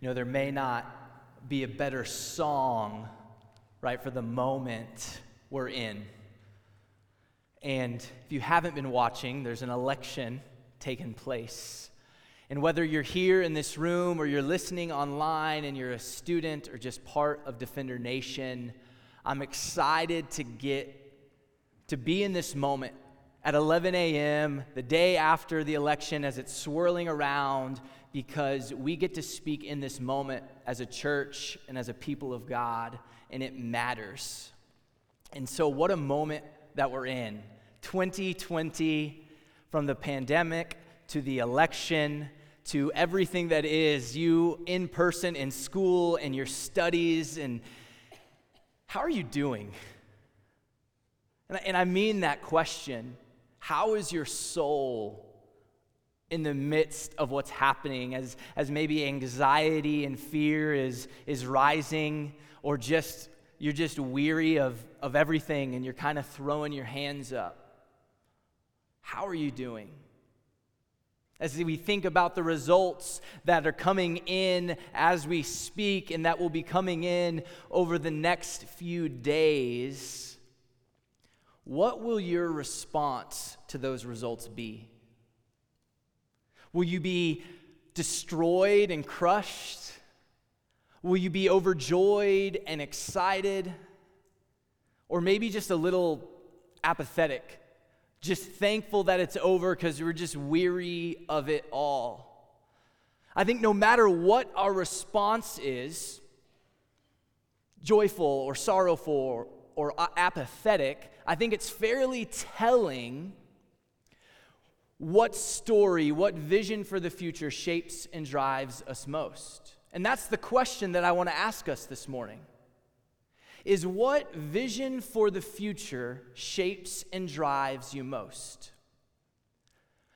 You know, there may not be a better song, right, for the moment we're in. And if you haven't been watching, there's an election taking place. And whether you're here in this room or you're listening online and you're a student or just part of Defender Nation, I'm excited to get to be in this moment at 11 a.m., the day after the election, as it's swirling around, because we get to speak in this moment as a church and as a people of God, and it matters. And so, what a moment that we're in 2020, from the pandemic to the election to everything that is, you in person in school and your studies, and how are you doing? And I, and I mean that question. How is your soul in the midst of what's happening as, as maybe anxiety and fear is, is rising or just you're just weary of, of everything and you're kind of throwing your hands up. How are you doing? As we think about the results that are coming in as we speak and that will be coming in over the next few days what will your response to those results be Will you be destroyed and crushed? Will you be overjoyed and excited? Or maybe just a little apathetic, just thankful that it's over because we're just weary of it all. I think no matter what our response is, joyful or sorrowful or, apathetic, I think it's fairly telling what story, what vision for the future shapes and drives us most? And that's the question that I want to ask us this morning. Is what vision for the future shapes and drives you most?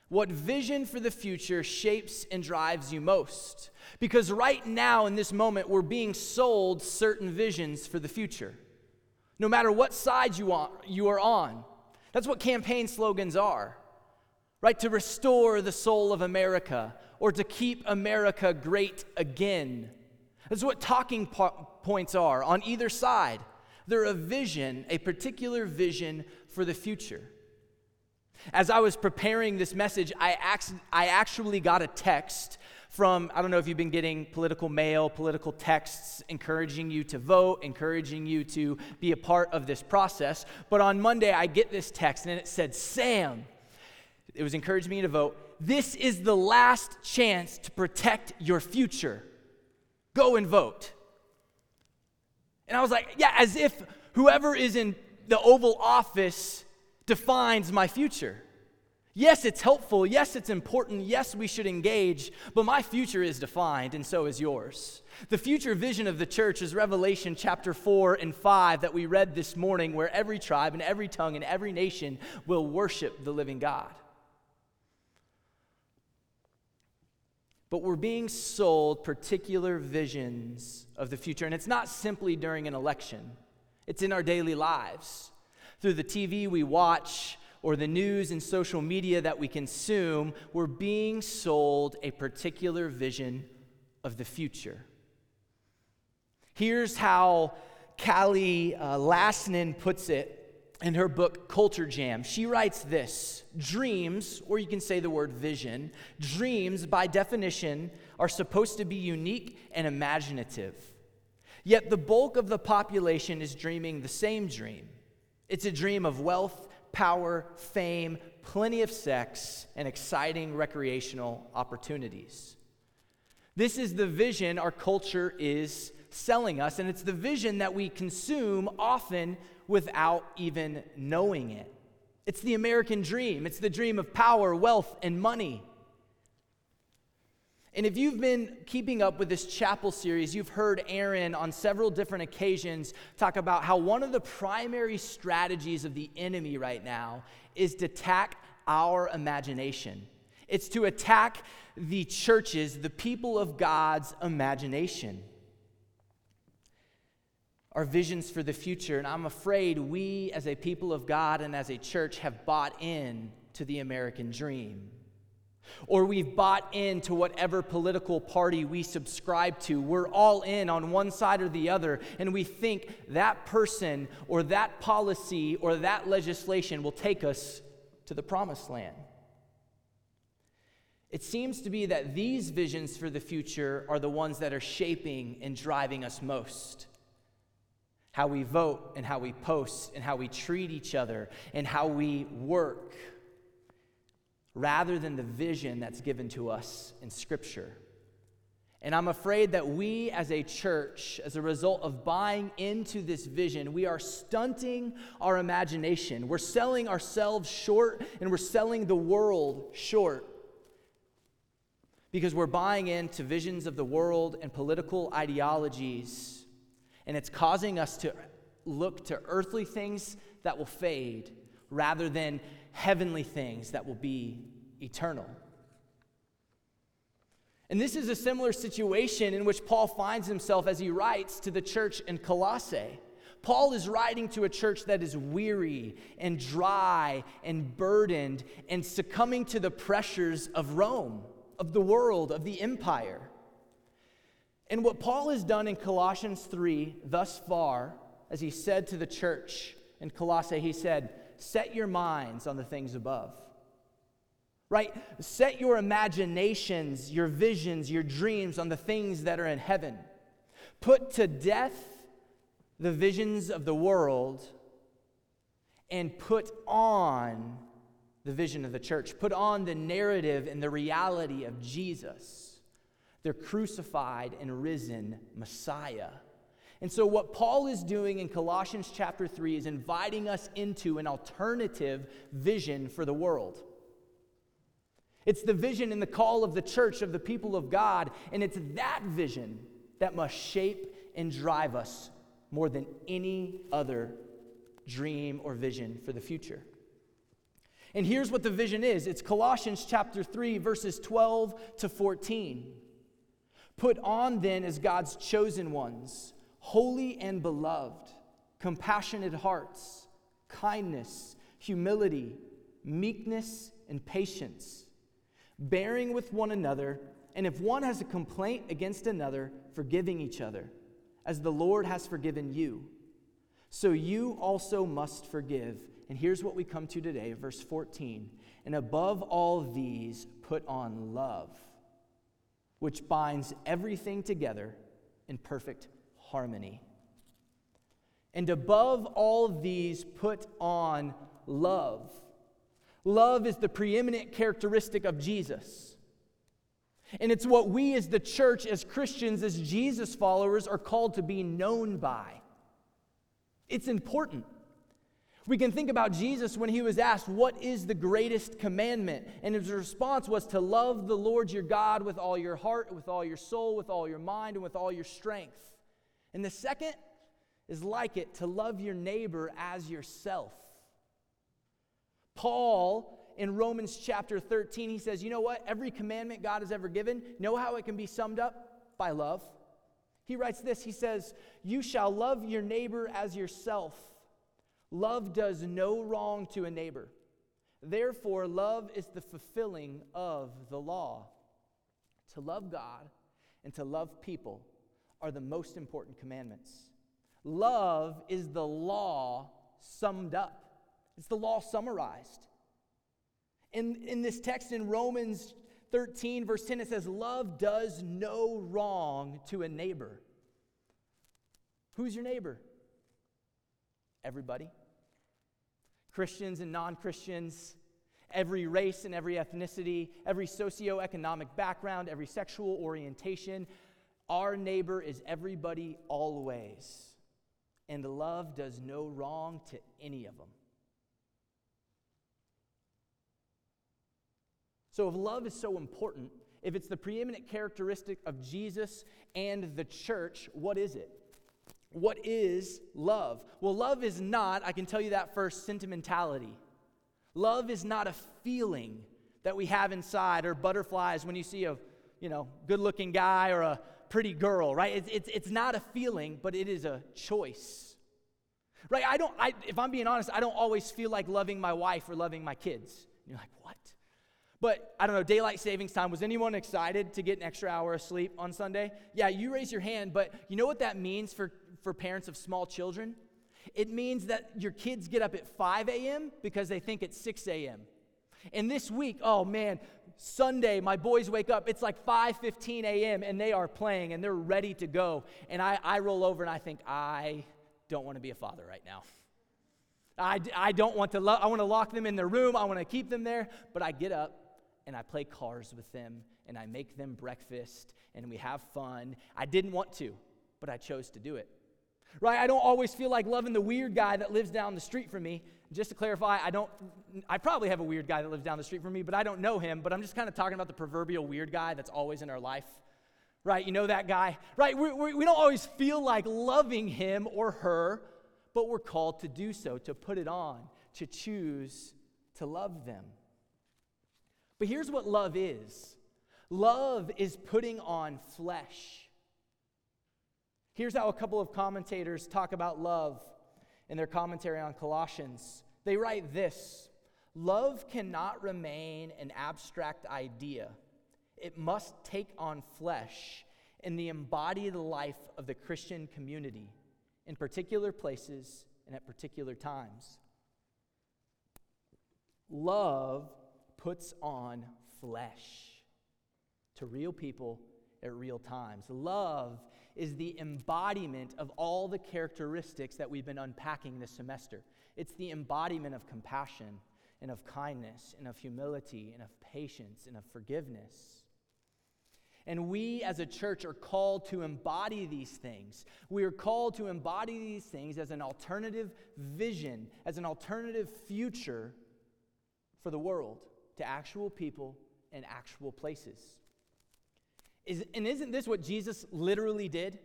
What vision for the future shapes and drives you most? Because right now, in this moment, we're being sold certain visions for the future. No matter what side you, are, you are on. That's what campaign slogans are right? To restore the soul of America or to keep America great again. That's what talking po- points are on either side. They're a vision, a particular vision for the future. As I was preparing this message, I, ac- I actually got a text from, I don't know if you've been getting political mail, political texts encouraging you to vote, encouraging you to be a part of this process. But on Monday, I get this text and it said, Sam, it was encouraging me to vote. This is the last chance to protect your future. Go and vote. And I was like, yeah, as if whoever is in the Oval Office defines my future. Yes, it's helpful. Yes, it's important. Yes, we should engage, but my future is defined, and so is yours. The future vision of the church is Revelation chapter 4 and 5 that we read this morning, where every tribe and every tongue and every nation will worship the living God. But we're being sold particular visions of the future. And it's not simply during an election, it's in our daily lives. Through the TV we watch or the news and social media that we consume, we're being sold a particular vision of the future. Here's how Kalle uh, puts it in her book Culture Jam, she writes this Dreams, or you can say the word vision, dreams by definition are supposed to be unique and imaginative. Yet the bulk of the population is dreaming the same dream. It's a dream of wealth, power, fame, plenty of sex, and exciting recreational opportunities. This is the vision our culture is selling us, and it's the vision that we consume often without even knowing it. It's the American dream, it's the dream of power, wealth, and money. And if you've been keeping up with this chapel series, you've heard Aaron on several different occasions talk about how one of the primary strategies of the enemy right now is to attack our imagination. It's to attack the churches, the people of God's imagination our visions for the future. And I'm afraid we, as a people of God and as a church, have bought in to the American dream. or we've bought into whatever political party we subscribe to. We're all in on one side or the other, and we think that person or that policy or that legislation will take us to the promised land. It seems to be that these visions for the future are the ones that are shaping and driving us most. How we vote and how we post and how we treat each other and how we work rather than the vision that's given to us in Scripture. And I'm afraid that we as a church, as a result of buying into this vision, we are stunting our imagination. We're selling ourselves short and we're selling the world short because we're buying into visions of the world and political ideologies. And it's causing us to look to earthly things that will fade rather than heavenly things that will be eternal. And this is a similar situation in which Paul finds himself as he writes to the church in Colossae. Paul is writing to a church that is weary and dry and burdened and succumbing to the pressures of Rome, of the world, of the empire. And what Paul has done in Colossians 3 thus far, as he said to the church in Colossae, he said, Set your minds on the things above. Right? Set your imaginations, your visions, your dreams on the things that are in heaven. Put to death the visions of the world and put on the vision of the church. Put on the narrative and the reality of Jesus, their crucified and risen Messiah. And so, what Paul is doing in Colossians chapter 3 is inviting us into an alternative vision for the world. It's the vision and the call of the church, of the people of God, and it's that vision that must shape and drive us more than any other dream or vision for the future. And here's what the vision is it's Colossians chapter 3, verses 12 to 14. Put on then as God's chosen ones holy and beloved, compassionate hearts, kindness, humility, meekness, and patience, bearing with one another, and if one has a complaint against another, forgiving each other, as the Lord has forgiven you. So you also must forgive. And here's what we come to today, verse 14. And above all these, put on love, which binds everything together in perfect harmony. And above all these, put on love. Love is the preeminent characteristic of Jesus. And it's what we as the church, as Christians, as Jesus followers, are called to be known by. It's important. We can think about Jesus when he was asked, What is the greatest commandment? And his response was to love the Lord your God with all your heart, with all your soul, with all your mind, and with all your strength. And the second is like it to love your neighbor as yourself. Paul in Romans chapter 13, he says, You know what? Every commandment God has ever given, know how it can be summed up? By love. He writes this He says, You shall love your neighbor as yourself. Love does no wrong to a neighbor. Therefore, love is the fulfilling of the law. To love God and to love people are the most important commandments. Love is the law summed up, it's the law summarized. In, in this text in Romans 13, verse 10, it says, Love does no wrong to a neighbor. Who's your neighbor? Everybody. Christians and non Christians, every race and every ethnicity, every socioeconomic background, every sexual orientation, our neighbor is everybody always, and love does no wrong to any of them. So, if love is so important, if it's the preeminent characteristic of Jesus and the church, what is it? What is love? Well, love is not, I can tell you that first, sentimentality. Love is not a feeling that we have inside or butterflies when you see a, you know, good-looking guy or a pretty girl, right? It's, it's, it's not a feeling, but it is a choice. Right? I don't, I, if I'm being honest, I don't always feel like loving my wife or loving my kids. And you're like, what? But I don't know, daylight savings time. Was anyone excited to get an extra hour of sleep on Sunday? Yeah, you raise your hand, but you know what that means for, for parents of small children? It means that your kids get up at 5 a.m. because they think it's 6 a.m. And this week, oh man, Sunday, my boys wake up, it's like 5:15 a.m. and they are playing and they're ready to go. And I, I roll over and I think, I don't want to be a father right now. I, I don't want to, lo- I want to lock them in their room, I want to keep them there, but I get up and I play cars with them and I make them breakfast and we have fun. I didn't want to, but I chose to do it. Right? I don't always feel like loving the weird guy that lives down the street from me. Just to clarify, I don't I probably have a weird guy that lives down the street from me, but I don't know him, but I'm just kind of talking about the proverbial weird guy that's always in our life. Right? You know that guy? Right? We, we, we don't always feel like loving him or her, but we're called to do so, to put it on, to choose to love them. But here's what love is love is putting on flesh. Here's how a couple of commentators talk about love in their commentary on Colossians. They write this Love cannot remain an abstract idea, it must take on flesh in the embodied life of the Christian community in particular places and at particular times. Love puts on flesh to real people at real times. Love is the embodiment of all the characteristics that we've been unpacking this semester. It's the embodiment of compassion and of kindness and of humility and of patience and of forgiveness. And we as a church are called to embody these things. We are called to embody these things as an alternative vision, as an alternative future for the world to actual people and actual places. Is, and isn't this what Jesus literally did?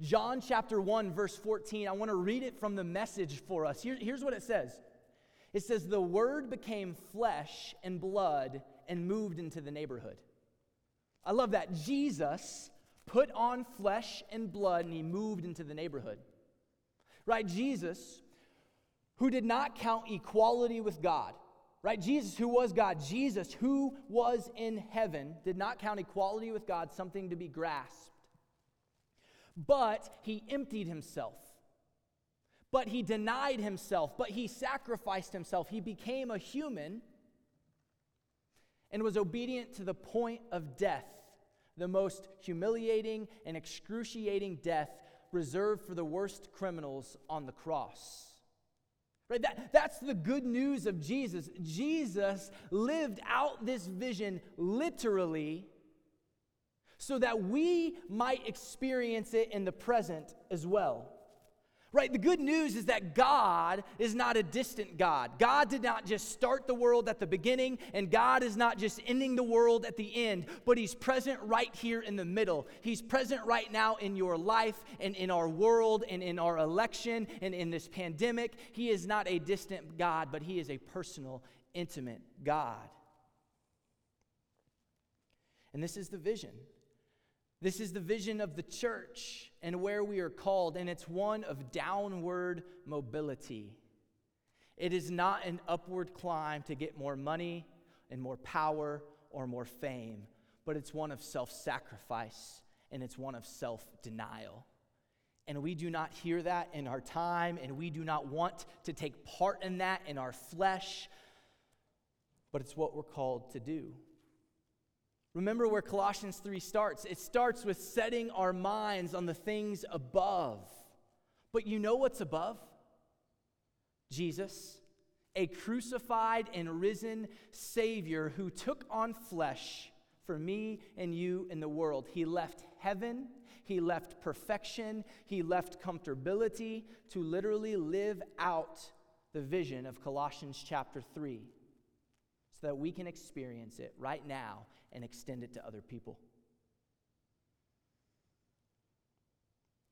John chapter 1, verse 14, I want to read it from the message for us. Here, here's what it says It says, The Word became flesh and blood and moved into the neighborhood. I love that. Jesus put on flesh and blood and he moved into the neighborhood. Right? Jesus, who did not count equality with God, right? Jesus, who was God, Jesus, who was in heaven, did not count equality with God something to be grasped. But he emptied himself. But he denied himself. But he sacrificed himself. He became a human and was obedient to the point of death, the most humiliating and excruciating death reserved for the worst criminals on the cross. Right? That, that's the good news of Jesus. Jesus lived out this vision literally so that we might experience it in the present as well. Right? The good news is that God is not a distant God. God did not just start the world at the beginning, and God is not just ending the world at the end, but He's present right here in the middle. He's present right now in your life and in our world and in our election and in this pandemic. He is not a distant God, but He is a personal, intimate God. And this is the vision. This is the vision of the church and where we are called, and it's one of downward mobility. It is not an upward climb to get more money and more power or more fame, but it's one of self sacrifice and it's one of self denial. And we do not hear that in our time, and we do not want to take part in that in our flesh, but it's what we're called to do. Remember where Colossians 3 starts. It starts with setting our minds on the things above. But you know what's above? Jesus, a crucified and risen Savior who took on flesh for me and you in the world. He left heaven, he left perfection, he left comfortability to literally live out the vision of Colossians chapter 3 so that we can experience it right now and extend it to other people.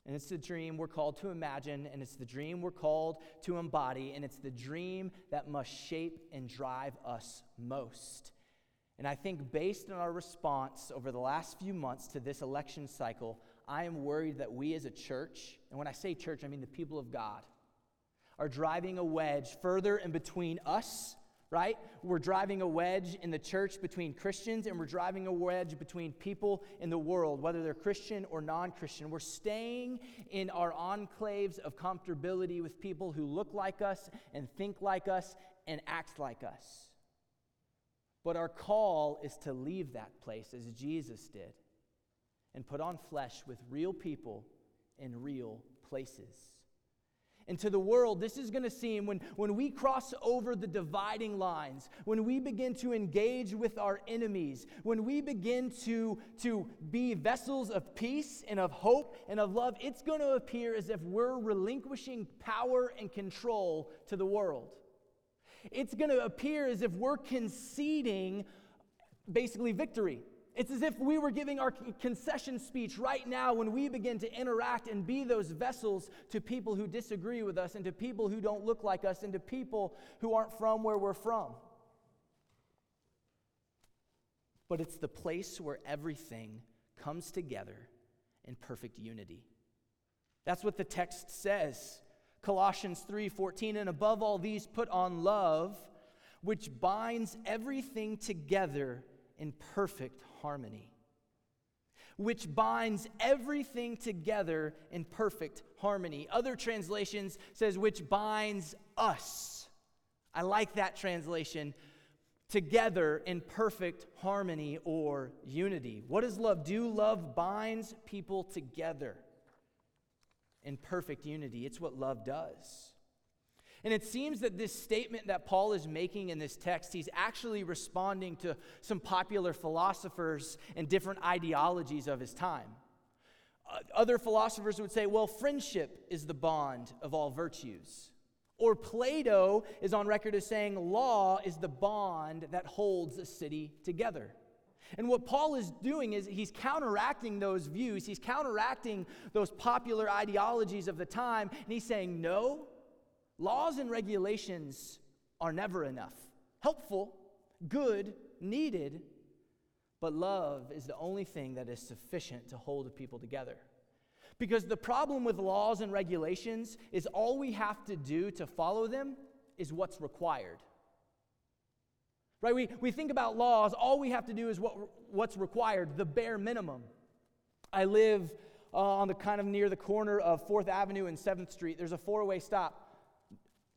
And it's the dream we're called to imagine, and it's the dream we're called to embody, and it's the dream that must shape and drive us most. And I think, based on our response over the last few months to this election cycle, I am worried that we as a church, and when I say church, I mean the people of God, are driving a wedge further in between us right? We're driving a wedge in the church between Christians and we're driving a wedge between people in the world, whether they're Christian or non Christian. We're staying in our enclaves of comfortability with people who look like us and think like us and act like us. But our call is to leave that place as Jesus did and put on flesh with real people in real places. And to the world, this is going to seem when, when we cross over the dividing lines, when we begin to engage with our enemies, when we begin to, to be vessels of peace and of hope and of love, it's going to appear as if we're relinquishing power and control to the world. It's going to appear as if we're conceding basically victory. It's as if we were giving our concession speech right now when we begin to interact and be those vessels to people who disagree with us and to people who don't look like us and to people who aren't from where we're from. But it's the place where everything comes together in perfect unity. That's what the text says. Colossians 3:14 and above all these put on love which binds everything together in perfect harmony, which binds everything together in perfect harmony. Other translations says which binds us. I like that translation. Together in perfect harmony or unity. What does love do? Love binds people together in perfect unity. It's what love does. And it seems that this statement that Paul is making in this text, he's actually responding to some popular philosophers and different ideologies of his time. Uh, other philosophers would say, well, friendship is the bond of all virtues. Or Plato is on record as saying, law is the bond that holds a city together. And what Paul is doing is he's counteracting those views, he's counteracting those popular ideologies of the time, and he's saying, no, Laws and regulations are never enough. Helpful, good, needed, but love is the only thing that is sufficient to hold people together. Because the problem with laws and regulations is all we have to do to follow them is what's required. Right? We, we think about laws, all we have to do is what, what's required, the bare minimum. I live uh, on the kind of near the corner of 4th Avenue and 7th Street. There's a four way stop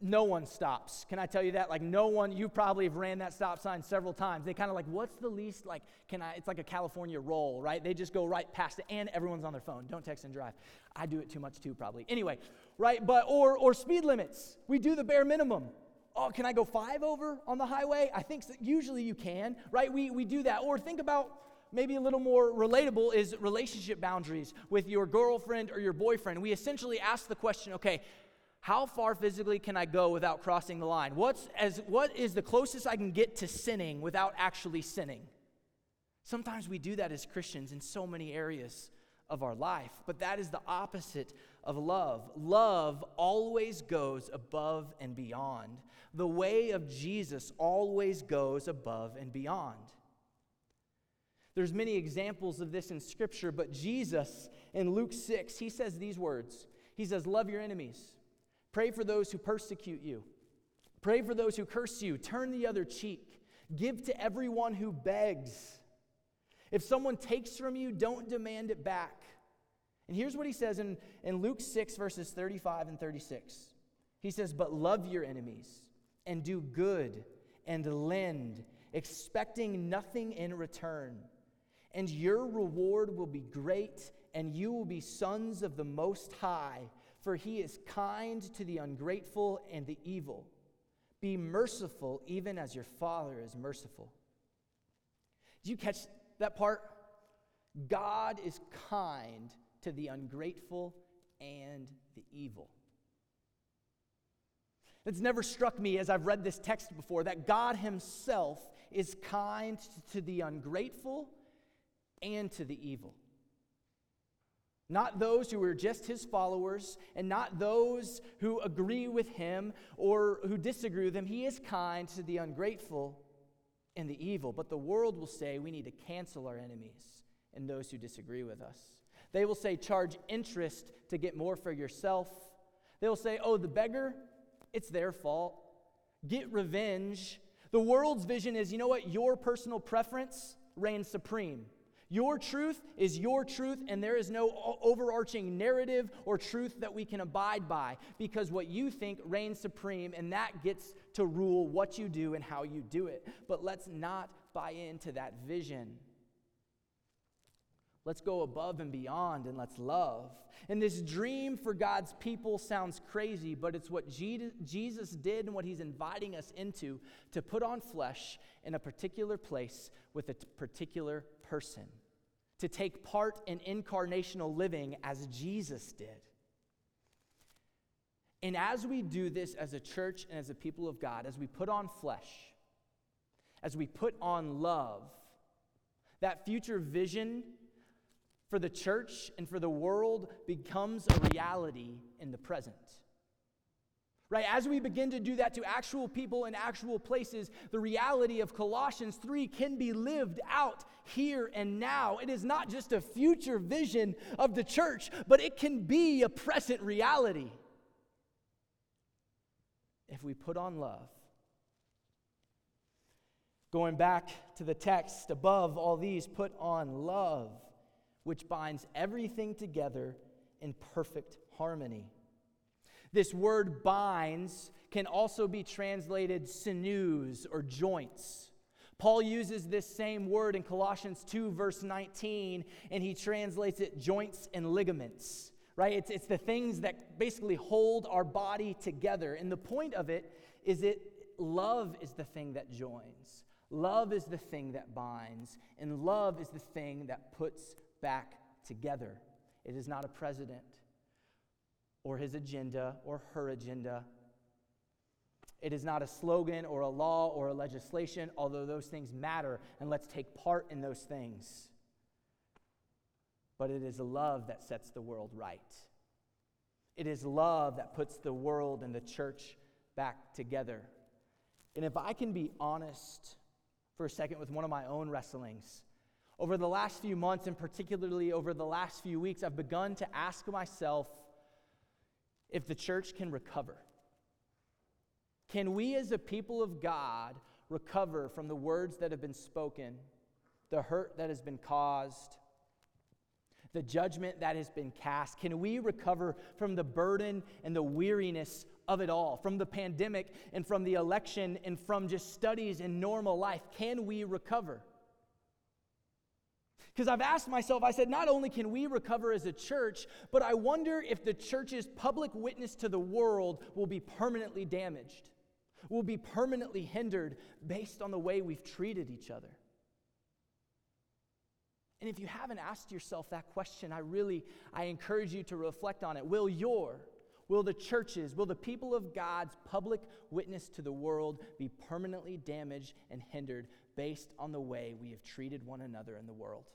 no one stops. Can I tell you that? Like, no one, you probably have ran that stop sign several times. They kind of like, what's the least, like, can I, it's like a California roll, right? They just go right past it, and everyone's on their phone. Don't text and drive. I do it too much too, probably. Anyway, right? But, or, or speed limits. We do the bare minimum. Oh, can I go five over on the highway? I think so. usually you can, right? We, we do that. Or think about, maybe a little more relatable is relationship boundaries with your girlfriend or your boyfriend. We essentially ask the question okay, how far physically can I go without crossing the line? What's as what is the closest I can get to sinning without actually sinning? Sometimes we do that as Christians in so many areas of our life, but that is the opposite of love. Love always goes above and beyond. The way of Jesus always goes above and beyond. There's many examples of this in scripture, but Jesus in Luke 6, he says these words. He says, "Love your enemies." Pray for those who persecute you. Pray for those who curse you. Turn the other cheek. Give to everyone who begs. If someone takes from you, don't demand it back. And here's what he says in, in Luke 6, verses 35 and 36. He says, But love your enemies and do good and lend, expecting nothing in return. And your reward will be great, and you will be sons of the Most High for he is kind to the ungrateful and the evil. Be merciful, even as your Father is merciful. Did you catch that part? God is kind to the ungrateful and the evil. It's never struck me as I've read this text before that God Himself is kind to the ungrateful and to the evil. Not those who are just his followers, and not those who agree with him or who disagree with him. He is kind to the ungrateful and the evil. But the world will say we need to cancel our enemies and those who disagree with us. They will say, charge interest to get more for yourself. They will say, oh, the beggar, it's their fault. Get revenge. The world's vision is you know what? Your personal preference reigns supreme. Your truth is your truth, and there is no overarching narrative or truth that we can abide by because what you think reigns supreme, and that gets to rule what you do and how you do it. But let's not buy into that vision. Let's go above and beyond and let's love. And this dream for God's people sounds crazy, but it's what Jesus did and what he's inviting us into to put on flesh in a particular place with a particular person, to take part in incarnational living as Jesus did. And as we do this as a church and as a people of God, as we put on flesh, as we put on love, that future vision for the church and for the world becomes a reality in the present. Right? As we begin to do that to actual people in actual places, the reality of Colossians 3 can be lived out here and now. It is not just a future vision of the church, but it can be a present reality. If we put on love, Going back to the text, above all these, put on love which binds everything together in perfect harmony. This word binds can also be translated sinews or joints. Paul uses this same word in Colossians 2, verse 19, and he translates it joints and ligaments, right? It's, it's the things that basically hold our body together. And the point of it is that love is the thing that joins, love is the thing that binds, and love is the thing that puts back together. It is not a president or his agenda or her agenda. It is not a slogan or a law or a legislation, although those things matter, and let's take part in those things. But it is love that sets the world right. It is love that puts the world and the church back together. And if I can be honest for a second with one of my own wrestlings, over the last few months, and particularly over the last few weeks, I've begun to ask myself if the church can recover. Can we, as a people of God, recover from the words that have been spoken, the hurt that has been caused, the judgment that has been cast? Can we recover from the burden and the weariness of it all, from the pandemic and from the election and from just studies in normal life? Can we recover? Because I've asked myself, I said, not only can we recover as a church, but I wonder if the church's public witness to the world will be permanently damaged, will be permanently hindered based on the way we've treated each other. And if you haven't asked yourself that question, I really I encourage you to reflect on it. Will your Will the churches, will the people of God's public witness to the world be permanently damaged and hindered based on the way we have treated one another in the world?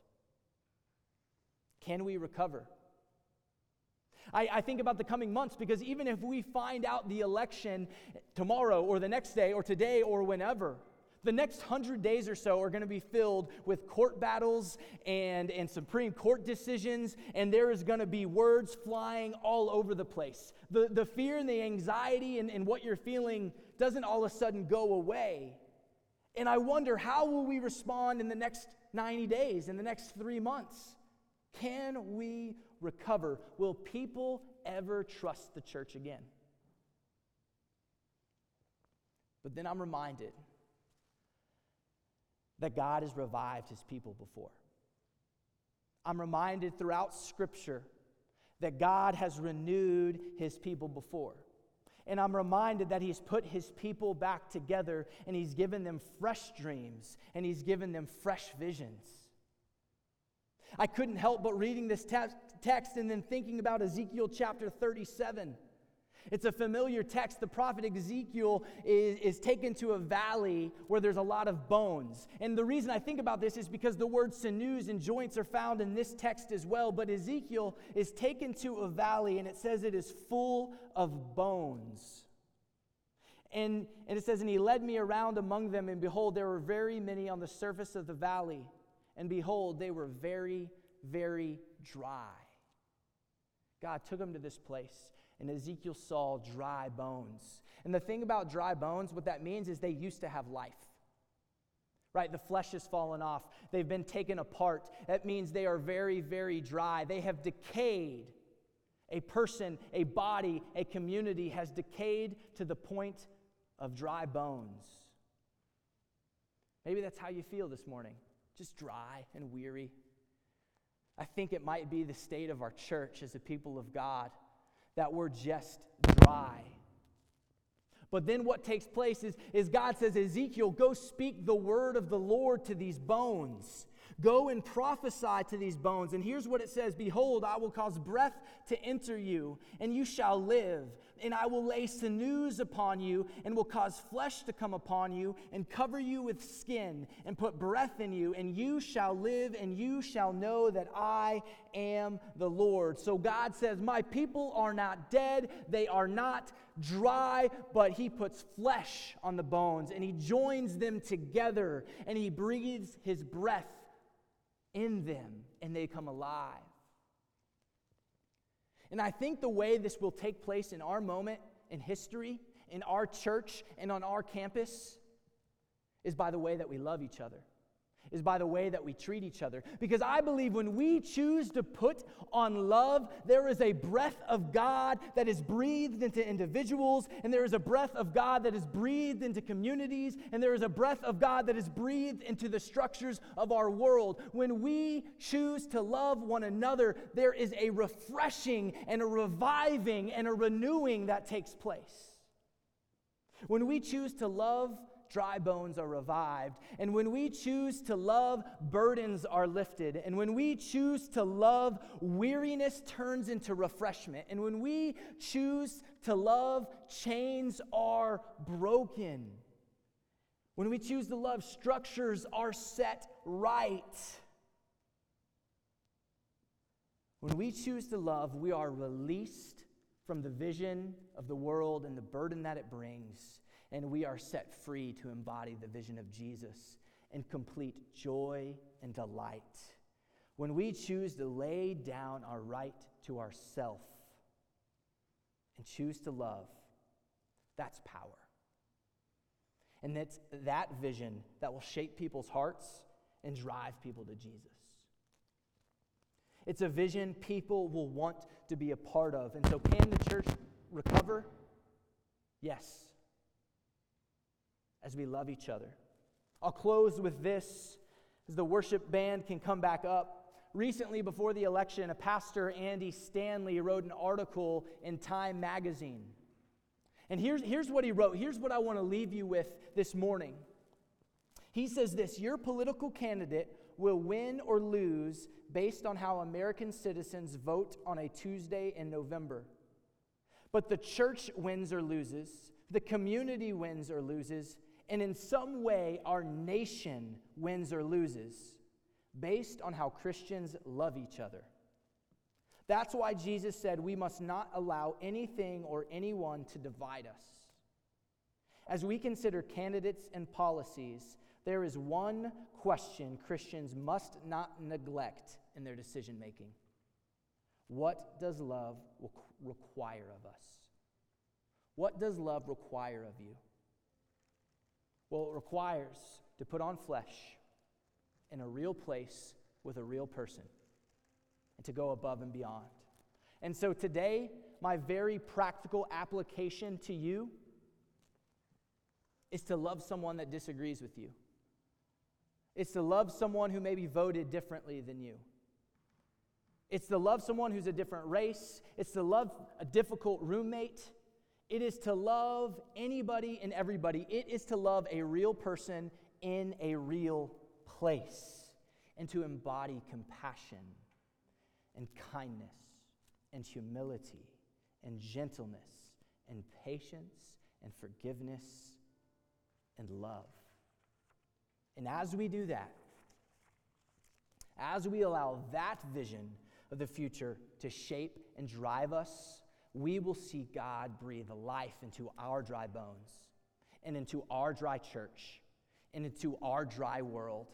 Can we recover? I, I, think about the coming months because even if we find out the election tomorrow or the next day or today or whenever, the next hundred days or so are going to be filled with court battles and, and Supreme Court decisions, and there is going to be words flying all over the place. The, the fear and the anxiety and, and what you're feeling doesn't all of a sudden go away. And I wonder how will we respond in the next 90 days, in the next three months? Can we recover? Will people ever trust the church again? But then I'm reminded that God has revived his people before. I'm reminded throughout Scripture that God has renewed his people before. And I'm reminded that he's put his people back together and he's given them fresh dreams and he's given them fresh visions. I couldn't help but reading this te- text and then thinking about Ezekiel chapter 37. It's a familiar text. The prophet Ezekiel is, is taken to a valley where there's a lot of bones. And the reason I think about this is because the word sinews and joints are found in this text as well. But Ezekiel is taken to a valley and it says it is full of bones. And, and it says, And he led me around among them, and behold, there were very many on the surface of the valley and behold, they were very, very dry. God took them to this place, and Ezekiel saw dry bones. And the thing about dry bones, what that means is they used to have life. right? The flesh has fallen off. They've been taken apart. That means they are very, very dry. They have decayed. A person, a body, a community has decayed to the point of dry bones. Maybe that's how you feel this morning, just dry and weary. I think it might be the state of our church as a people of God that we're just dry but then what takes place is, is God says, Ezekiel, go speak the word of the Lord to these bones. Go and prophesy to these bones. And here's what it says Behold, I will cause breath to enter you, and you shall live. And I will lay sinews upon you, and will cause flesh to come upon you, and cover you with skin, and put breath in you, and you shall live, and you shall know that I am the Lord. So God says, My people are not dead, they are not dry, but He puts flesh on the bones, and He joins them together, and He breathes His breath in them and they come alive. And I think the way this will take place in our moment in history, in our church, and on our campus is by the way that we love each other is by the way that we treat each other. Because I believe when we choose to put on love, there is a breath of God that is breathed into individuals, and there is a breath of God that is breathed into communities, and there is a breath of God that is breathed into the structures of our world. When we choose to love one another, there is a refreshing and a reviving and a renewing that takes place. When we choose to love dry bones are revived. And when we choose to love, burdens are lifted. And when we choose to love, weariness turns into refreshment. And when we choose to love, chains are broken. When we choose to love, structures are set right. When we choose to love, we are released from the vision of the world and the burden that it brings and we are set free to embody the vision of Jesus in complete joy and delight. When we choose to lay down our right to ourself and choose to love, that's power. And it's that vision that will shape people's hearts and drive people to Jesus. It's a vision people will want to be a part of. And so, can the church recover? Yes as we love each other. I'll close with this as the worship band can come back up. Recently, before the election, a pastor, Andy Stanley, wrote an article in Time magazine. And here's, here's what he wrote. Here's what I want to leave you with this morning. He says this Your political candidate will win or lose based on how American citizens vote on a Tuesday in November. But the church wins or loses, the community wins or loses, and in some way, our nation wins or loses based on how Christians love each other. That's why Jesus said we must not allow anything or anyone to divide us. As we consider candidates and policies, there is one question Christians must not neglect in their decision making What does love require of us? What does love require of you? Well, it requires to put on flesh in a real place with a real person and to go above and beyond. And so today, my very practical application to you is to love someone that disagrees with you. It's to love someone who maybe voted differently than you. It's to love someone who's a different race. It's to love a difficult roommate. It is to love anybody and everybody. It is to love a real person in a real place and to embody compassion and kindness and humility and gentleness and patience and forgiveness and love. And as we do that, as we allow that vision of the future to shape and drive us, we will see God breathe life into our dry bones and into our dry church and into our dry world.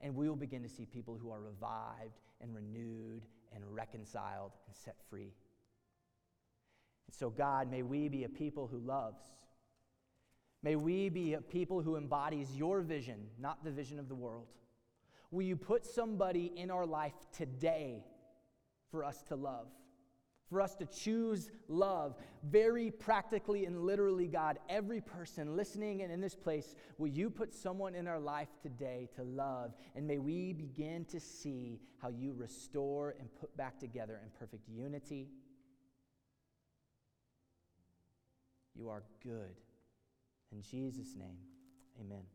And we will begin to see people who are revived and renewed and reconciled and set free. And so, God, may we be a people who loves. May we be a people who embodies your vision, not the vision of the world. Will you put somebody in our life today for us to love? For us to choose love very practically and literally, God, every person listening and in this place, will you put someone in our life today to love? And may we begin to see how you restore and put back together in perfect unity. You are good. In Jesus' name, amen.